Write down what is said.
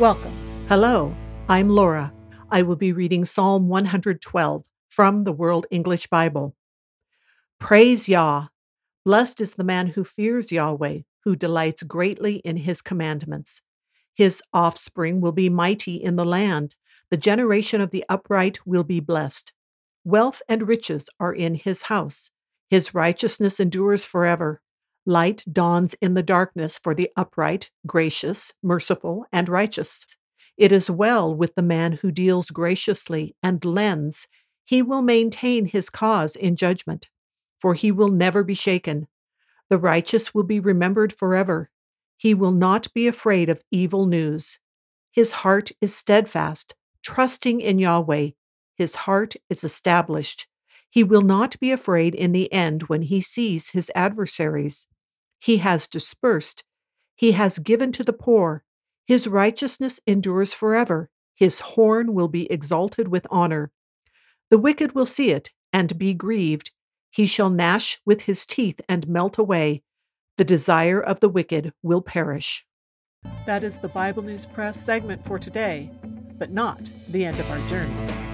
Welcome. Hello, I'm Laura. I will be reading Psalm 112 from the World English Bible. Praise Yah. Blessed is the man who fears Yahweh, who delights greatly in his commandments. His offspring will be mighty in the land. The generation of the upright will be blessed. Wealth and riches are in his house. His righteousness endures forever. Light dawns in the darkness for the upright, gracious, merciful, and righteous. It is well with the man who deals graciously and lends. He will maintain his cause in judgment, for he will never be shaken. The righteous will be remembered forever. He will not be afraid of evil news. His heart is steadfast, trusting in Yahweh. His heart is established. He will not be afraid in the end when he sees his adversaries. He has dispersed. He has given to the poor. His righteousness endures forever. His horn will be exalted with honor. The wicked will see it and be grieved. He shall gnash with his teeth and melt away. The desire of the wicked will perish. That is the Bible News Press segment for today, but not the end of our journey.